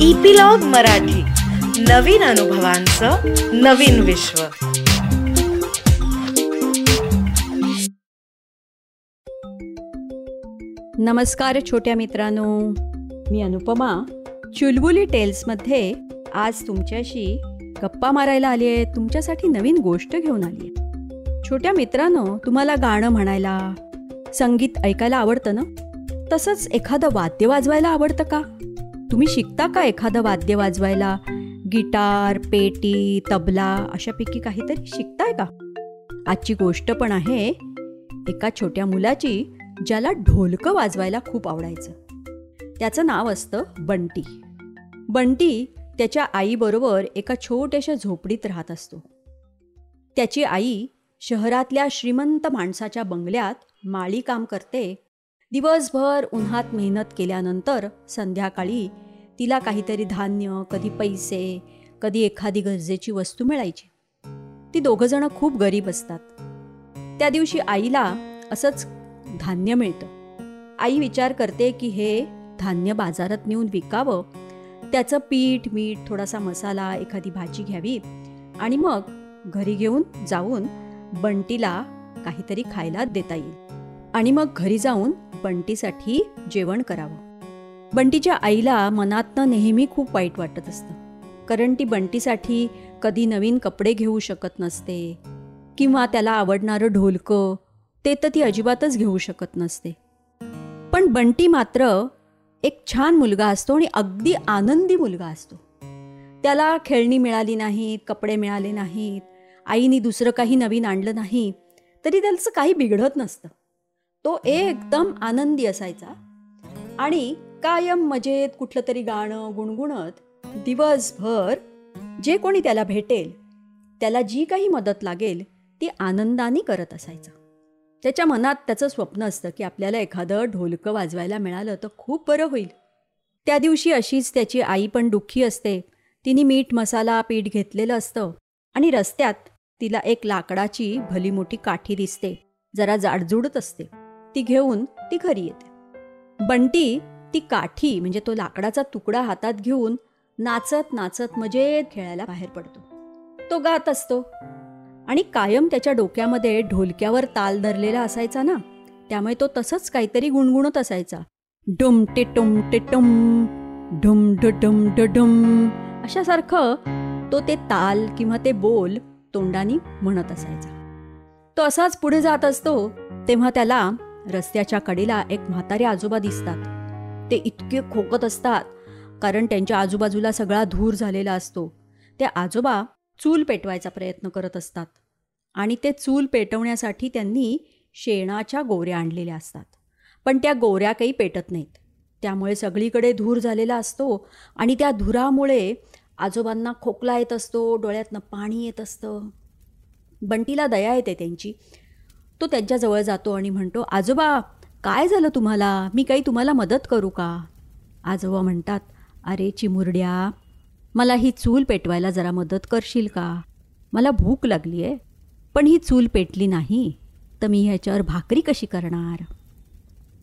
Epilogue Marathi. नवीन अनुभवांचं नवीन विश्व. नमस्कार छोट्या मित्रांनो. मी अनुपमा. चुलबुली टेल्समध्ये आज तुमच्याशी गप्पा मारायला आली आहे. तुमच्यासाठी नवीन गोष्ट घेऊन आली आहे. छोट्या मित्रांनो तुम्हाला गाणं म्हणायला संगीत ऐकायला आवडतं ना? तसंच एखादं वाद्य वाजवायला आवडतं का? तुम्ही शिकता का एखादं वाद्य वाजवायला? गिटार पेटी तबला अशापैकी काहीतरी शिकताय का? आजची गोष्ट पण आहे एका छोट्या मुलाची ज्याला ढोलकं वाजवायला खूप आवडायचं. त्याचं नाव असतं बंटी. बंटी त्याच्या आईबरोबर एका छोट्याशा झोपडीत राहत असतो. त्याची आई शहरातल्या श्रीमंत माणसाच्या बंगल्यात माळी काम करते दिवसभर उन्हात मेहनत केल्यानंतर संध्याकाळी तिला काहीतरी धान्य कधी पैसे कधी एखादी गरजेची वस्तू मिळायची. ती दोघंजणं खूप गरीब असतात. त्या दिवशी आईला असंच धान्य मिळतं. आई विचार करते की हे धान्य बाजारात नेऊन विकावं. त्याचं पीठ मीठ थोडासा मसाला एखादी भाजी घ्यावी आणि मग घरी घेऊन जाऊन बंटीला काहीतरी खायला देता येईल. आणि मग घरी जाऊन बंटीसाठी जेवण करावं. बंटीच्या आईला मनातनं नेहमी खूप वाईट वाटत असतं. कारण ती बंटीसाठी कधी नवीन कपडे घेऊ शकत नसते किंवा त्याला आवडणारं ढोलकं ते तर ती अजिबातच घेऊ शकत नसते. पण बंटी मात्र एक छान मुलगा असतो आणि अगदी आनंदी मुलगा असतो. त्याला खेळणी मिळाली नाहीत कपडे मिळाले नाहीत आईनी दुसरं काही नवीन आणलं नाही तरी त्याचं काही बिघडत नसतं. तो एकदम आनंदी असायचा. आणि कायम मजेत कुठलं तरी गाणं गुणगुणत दिवसभर जे कोणी त्याला भेटेल त्याला जी काही मदत लागेल ती आनंदाने करत असायचं. त्याच्या मनात त्याचं स्वप्न असतं की आपल्याला एखादं ढोलकं वाजवायला मिळालं तर खूप बरं होईल. त्या दिवशी अशीच त्याची आई पण दुःखी असते. तिने मीठ मसाला पीठ घेतलेलं असतं आणि रस्त्यात तिला एक लाकडाची भली मोठी काठी दिसते. जरा जाडजुडत असते. ती घेऊन ती घरी येते. बंटी ती काठी म्हणजे तो लाकडाचा तुकडा हातात घेऊन नाचत नाचत मजेत खेळायला बाहेर पडतो. तो गात असतो. आणि कायम त्याच्या डोक्यामध्ये ढोलक्यावर ताल धरलेला असायचा ना त्यामुळे तो तसंच काहीतरी गुणगुणत असायचा. डुम टे टुम टे टुम ढुम डुम अशासारखं तो ते ताल किंवा ते बोल तोंडानी म्हणत असायचा. तो असाच पुढे जात असतो तेव्हा त्याला रस्त्याच्या कडेला एक म्हातारे आजोबा दिसतात. ते इतके खोकत असतात कारण त्यांच्या आजूबाजूला सगळा धूर झालेला असतो. ते आजोबा चूल पेटवायचा प्रयत्न करत असतात आणि ते चूल पेटवण्यासाठी त्यांनी शेणाच्या गोऱ्या आणलेल्या असतात. पण त्या गोऱ्या काही पेटत नाहीत. त्यामुळे सगळीकडे धूर झालेला असतो आणि त्या धुरामुळे आजोबांना खोकला येत असतो डोळ्यातनं पाणी येत असतं. बंटीला दया येते त्यांची. तो त्यांच्याजवळ जातो आणि म्हणतो आजोबा काय झालं तुम्हाला? मी काही तुम्हाला मदत करू का? आजोबा म्हणतात अरे चिमुरड्या मला ही चूल पेटवायला जरा मदत करशील का? मला भूक लागली आहे पण ही चूल पेटली नाही तर मी ह्याच्यावर भाकरी कशी करणार?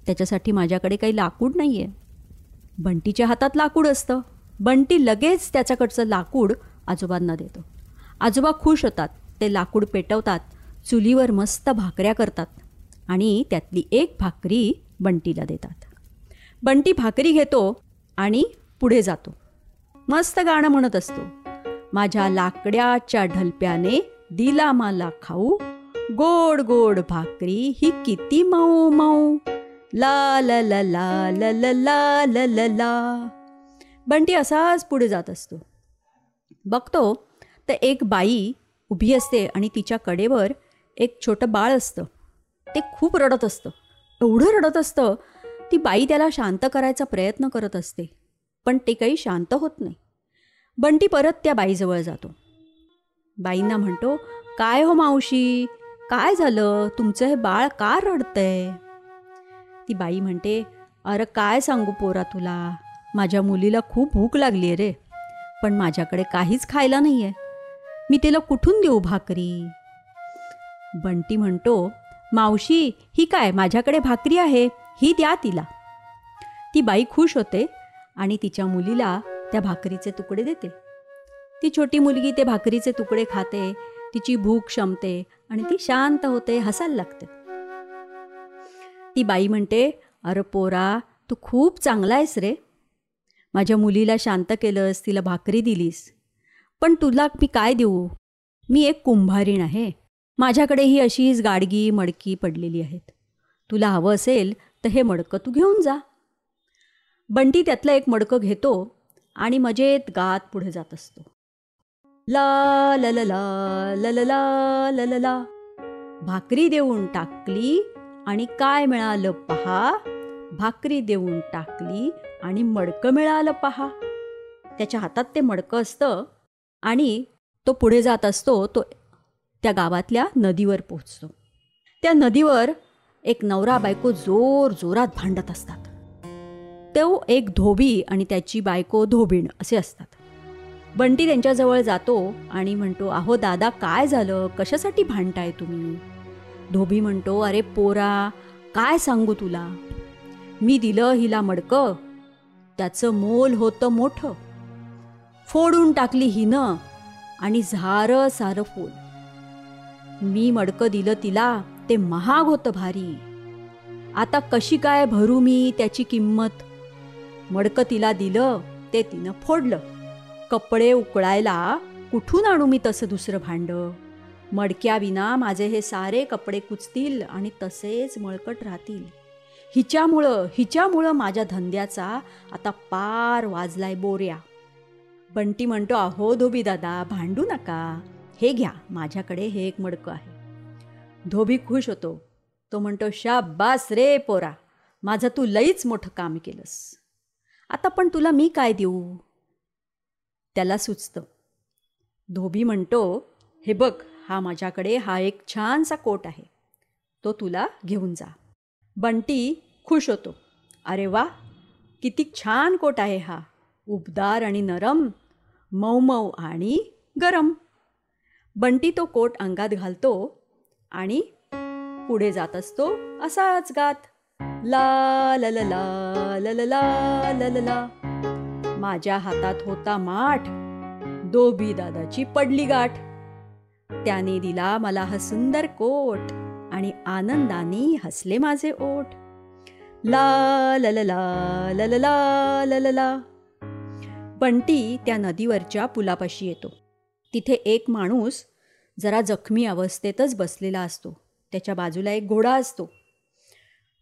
त्याच्यासाठी माझ्याकडे काही लाकूड नाही आहे बंटीच्या हातात लाकूड असतं. बंटी लगेच त्याच्याकडचं लाकूड आजोबांना देतो. आजोबा खुश होतात ते लाकूड पेटवतात चुलीवर मस्त भाकऱ्या करतात आणि त्यातली एक भाकरी बंटीला देतात. बंटी भाकरी घेतो आणि पुढे जातो. मस्त गाणं म्हणत असतो माझ्या लाकड्याच्या ढलप्याने दिला मला खाऊ. गोड गोड भाकरी ही किती मऊ मऊ. ला ला ला ला ला ला ला ला ला ला. बंटी असाच पुढे जात असतो. बघतो तर एक बाई उभी असते आणि तिच्या कडेवर एक छोटं बाळ असतं. ते खूप रडत असतं. एवढं रडत असतं ती बाई त्याला शांत करायचा प्रयत्न करत असते पण ते काही शांत होत नाही. बंटी परत त्या बाईजवळ जातो. बाईंना म्हणतो काय हो मावशी? काय झालं? तुमचं हे बाळ का रडतंय? ती बाई म्हणते अरे काय सांगू पोरा तुला? माझ्या मुलीला खूप भूक लागली आहे रे पण माझ्याकडे काहीच खायला नाही आहे मी तिला कुठून देऊ भाकरी? बंटी म्हणतो मावशी ही काय माझ्याकडे भाकरी आहे? ही द्या तिला. ती बाई खुश होते आणि तिच्या मुलीला त्या भाकरीचे तुकडे देते. ती छोटी मुलगी ते भाकरीचे तुकडे खाते तिची भूक शमते आणि ती शांत होते हसायला लागते. ती बाई म्हणते अरे पोरा तू खूप चांगला आहेस रे. माझ्या मुलीला शांत केलंस तिला भाकरी दिलीस. पण तुला मी काय देऊ? मी एक कुंभारीण आहे. माझ्याकडे ही अशीच गाडगी मडकी पडलेली आहेत. तुला हवं असेल तर हे मडकं तू घेऊन जा. बंटी त्यातलं एक मडकं घेतो आणि मजेत गात पुढे जात असतो. ला ल ललला ला ल ला ल ला. भाकरी देऊन टाकली आणि काय मिळालं पहा? भाकरी देऊन टाकली आणि मडकं मिळालं पहा. त्याच्या हातात ते मडकं असतं आणि तो पुढे जात असतो तो त्या गावातल्या नदीवर पोचतो त्या नदीवर एक नवरा बायको जोर जोरात भांडत असतात. तो एक धोबी आणि त्याची बायको धोबीण असे असतात. बंटी त्यांच्याजवळ जातो आणि म्हणतो अहो दादा काय झालं? कशासाठी भांडताय तुम्ही? धोबी म्हणतो अरे पोरा काय सांगू तुला? मी दिलं हिला मडकं. त्याचं मोल होतं मोठं. फोडून टाकली हिनं आणि झारं सारं फोल. मी मडकं दिलं तिला ते महाग होतं भारी. आता कशी काय भरू मी त्याची किंमत? मडकं तिला दिलं ते तिनं फोडलं. कपडे उकळायला कुठून आणू मी तसं दुसरं भांडं? मडक्याविना माझे हे सारे कपडे कुचतील आणि तसेच मळकट राहतील. हिच्यामुळं हिच्यामुळं माझ्या धंद्याचा आता पार वाजलाय बोऱ्या. बंटी म्हणतो अहो धोबी दादा भांडू नका. हे घ्या माझ्याकडे हे एक मडकं आहे. धोबी खुश होतो. तो म्हणतो शाबास रे पोरा माझं तू लईच मोठं काम केलंस. आता पण तुला मी काय देऊ? त्याला सुचतं. धोबी म्हणतो हे बघ हा माझ्याकडे हा एक छानसा कोट आहे. तो तुला घेऊन जा. बंटी खुश होतो. अरे वा किती छान कोट आहे हा. उबदार आणि नरम मऊ मऊ आणि गरम. बंटी तो कोट अंगात घालतो आणि पुढे जात असतो असाच गात. ला ल ला ल ला ल माझ्या हातात होता माठ दोबी दादाची पडली गाठ. त्याने दिला मला हा सुंदर कोट आणि आनंदाने हसले माझे ओठ. ला ल ला ल ला ल ला. बंटी त्या नदीवरच्या पुलापाशी येतो. तिथे एक माणूस जरा जखमी अवस्थेतच बसलेला असतो. त्याच्या बाजूला एक घोडा असतो.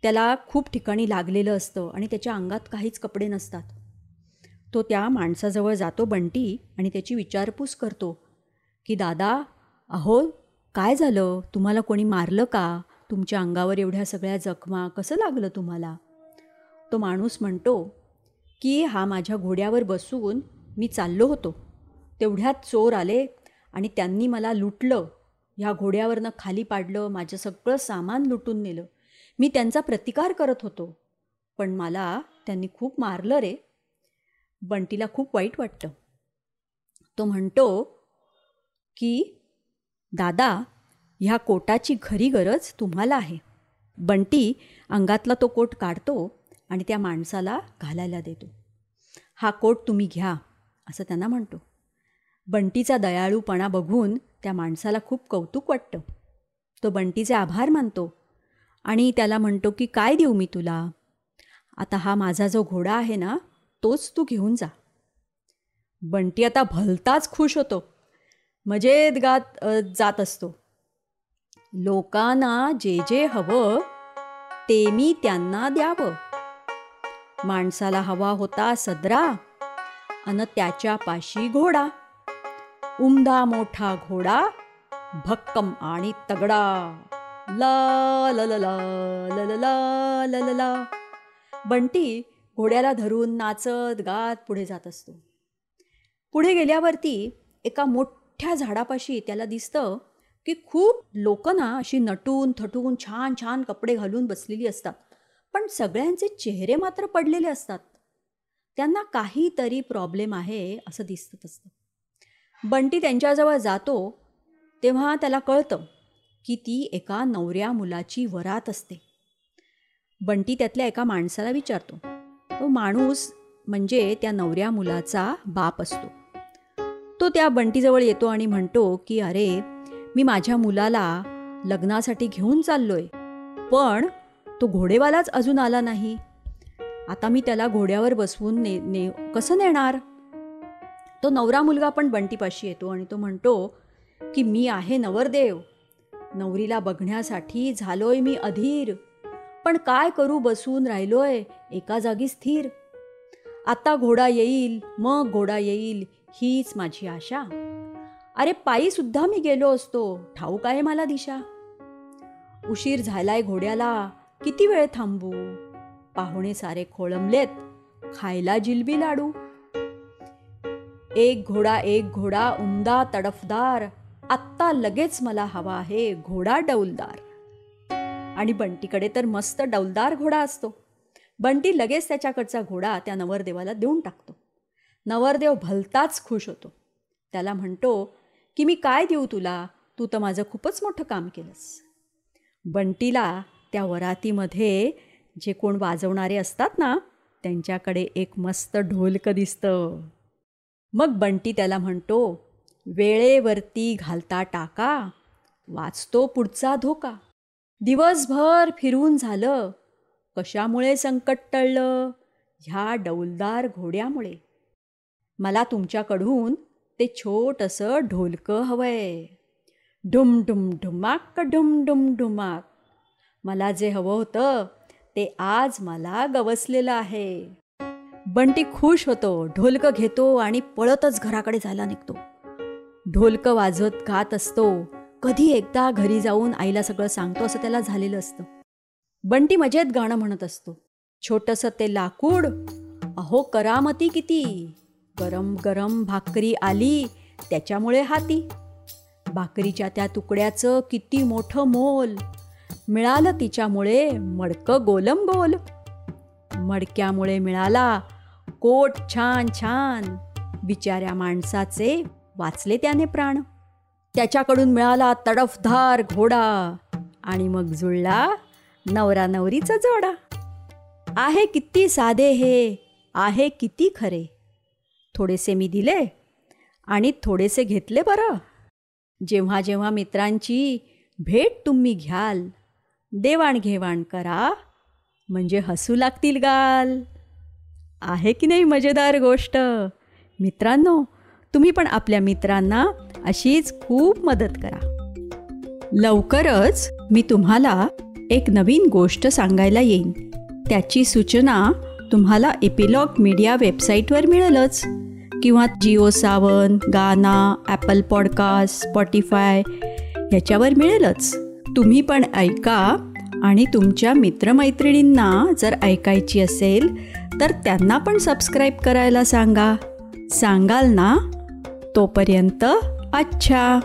त्याला खूप ठिकाणी लागलेलं असतं आणि त्याच्या अंगात काहीच कपडे नसतात. तो त्या माणसाजवळ जातो बंटी आणि त्याची विचारपूस करतो की दादा अहो काय झालं? तुम्हाला कोणी मारलं का? तुमच्या अंगावर एवढ्या सगळ्या जखमा कसं लागलं तुम्हाला? तो माणूस म्हणतो की हा माझ्या घोड्यावर बसून मी चाललो होतो. तेवढ्यात चोर आले आणि त्यांनी मला लुटलं. ह्या घोड्यावरनं खाली पाडलं माझं सगळं सामान लुटून नेलं. मी त्यांचा प्रतिकार करत होतो पण मला त्यांनी खूप मारलं रे. बंटीला खूप वाईट वाटतं. तो म्हणतो की दादा ह्या कोटाची खरी गरज तुम्हाला आहे. बंटी अंगातला तो कोट काढतो आणि त्या माणसाला घालायला देतो. हा कोट तुम्ही घ्या असं त्यांना म्हणतो. बंटीचा दयाळूपणा बघून त्या माणसाला खूप कौतुक वाटतं. तो बंटीचे आभार मानतो आणि त्याला म्हणतो की काय देऊ मी तुला? आता हा माझा जो घोडा आहे ना तोच तू घेऊन जा. बंटी आता भलताच खुश होतो. मजेत गात जात असतो. लोकांना जे जे हवं ते मी त्यांना द्यावं. माणसाला हवा होता सदरा अन त्याच्यापाशी घोडा. उमदा मोठा घोडा भक्कम आणि तगडा. ला ल ल ला ल ल ला ला बंटी घोड्याला धरून नाचत गात पुढे जात असतो. पुढे गेल्यावरती एका मोठ्या झाडापाशी त्याला दिसतं की खूप लोक ना अशी नटून थटून छान छान कपडे घालून बसलेली असतात. पण सगळ्यांचे चेहरे मात्र पडलेले असतात. त्यांना काहीतरी प्रॉब्लेम आहे असं दिसत असतं. बंटी त्यांच्याजवळ जातो तेव्हा त्याला कळतं की ती एका नवऱ्या मुलाची वरात असते. बंटी त्यातल्या एका माणसाला विचारतो. तो माणूस म्हणजे त्या नवऱ्या मुलाचा बाप असतो. तो त्या बंटीजवळ येतो आणि म्हणतो की अरे मी माझ्या मुलाला लग्नासाठी घेऊन चाललोय पण तो घोडेवालाच अजून आला नाही. आता मी त्याला घोड्यावर बसवून ने ने कसं नेणार? तो नवरा मुलगा पण बंटीपाशी येतो आणि तो म्हणतो की मी आहे नवरदेव. नवरीला बघण्यासाठी झालोय मी अधीर. पण काय करू बसून राहिलोय? एका जागी स्थिर. आता घोडा येईल मग घोडा येईल हीच माझी आशा. अरे पायी सुद्धा मी गेलो असतो. ठाऊक आहे मला दिशा. उशीर झालाय घोड्याला. किती वेळ थांबू? पाहुणे सारे खोळंबलेत. खायला जिलबी लाडू. एक घोडा एक घोडा उमदा तडफदार. आत्ता लगेच मला हवा आहे घोडा डौलदार. आणि बंटीकडे तर मस्त डौलदार घोडा असतो. बंटी लगेच त्याच्याकडचा घोडा त्या नवरदेवाला देऊन टाकतो. नवरदेव भलताच खुश होतो. त्याला म्हणतो की मी काय देऊ तुला? तू तर माझं खूपच मोठं काम केलंस. बंटीला त्या वरातीमध्ये जे कोण वाजवणारे असतात ना त्यांच्याकडे एक मस्त ढोलकं दिसतं. मग बंटी त्याला म्हणतो वेळेवरती घालता टाका वाचतो पुढचा धोका. दिवसभर फिरून झालं कशामुळे संकट टळलं? ह्या डौलदार घोड्यामुळे. मला तुमच्याकडून ते छोटंसं ढोलकं हवंय. ढुम ढुम ढुमाक ढुम ढुम ढुमाक मला जे हवं होतं ते आज मला गवसलेलं आहे. बंटी खुश होतो ढोलकं घेतो आणि पळतच घराकडे जायला निघतो. ढोलकं वाजवत गात असतो. कधी एकदा घरी जाऊन आईला सगळं सांगतो असं त्याला झालेलं असतं. बंटी मजेत गाणं म्हणत असतो. छोटंसं ते लाकूड. अहो करामती किती? गरम गरम भाकरी आली त्याच्यामुळे हाती. भाकरीच्या त्या तुकड्याचं किती मोठं मोल. मिळालं तिच्यामुळे मडकं गोलम गोल मडक्यामुळे मिळाला कोट छान छान. बिचाऱ्या माणसाचे वाचले त्याने प्राण. त्याच्याकडून मिळाला तडफधार घोडा आणि मग जुळला नवरा नवरीचा जोडा. आहे किती साधे हे आहे किती खरे. थोडेसे मी दिले आणि थोडेसे घेतले बरं. जेव्हा जेव्हा मित्रांची भेट तुम्ही घ्याल देवाणघेवाण करा म्हणजे हसू लागतील गाल. आहे की नाही मजेदार गोष्ट? मित्रांनो तुम्ही पण आपल्या मित्रांना अशीच खूप मदत करा. लवकरच मी तुम्हाला एक नवीन गोष्ट सांगायला येईन. त्याची सूचना तुम्हाला एपिलॉग मीडिया वेबसाईटवर मिळेलच. किंवा जिओ सावन गाना ॲपल पॉडकास्ट स्पॉटीफाय ह्याच्यावर मिळेलच. तुम्ही पण ऐका आणि तुमच्या मित्रमैत्रिणींना जर ऐकायची असेल तर त्यांना पण सबस्क्राईब करायला सांगा. सांगाल ना? तोपर्यंत अच्छा!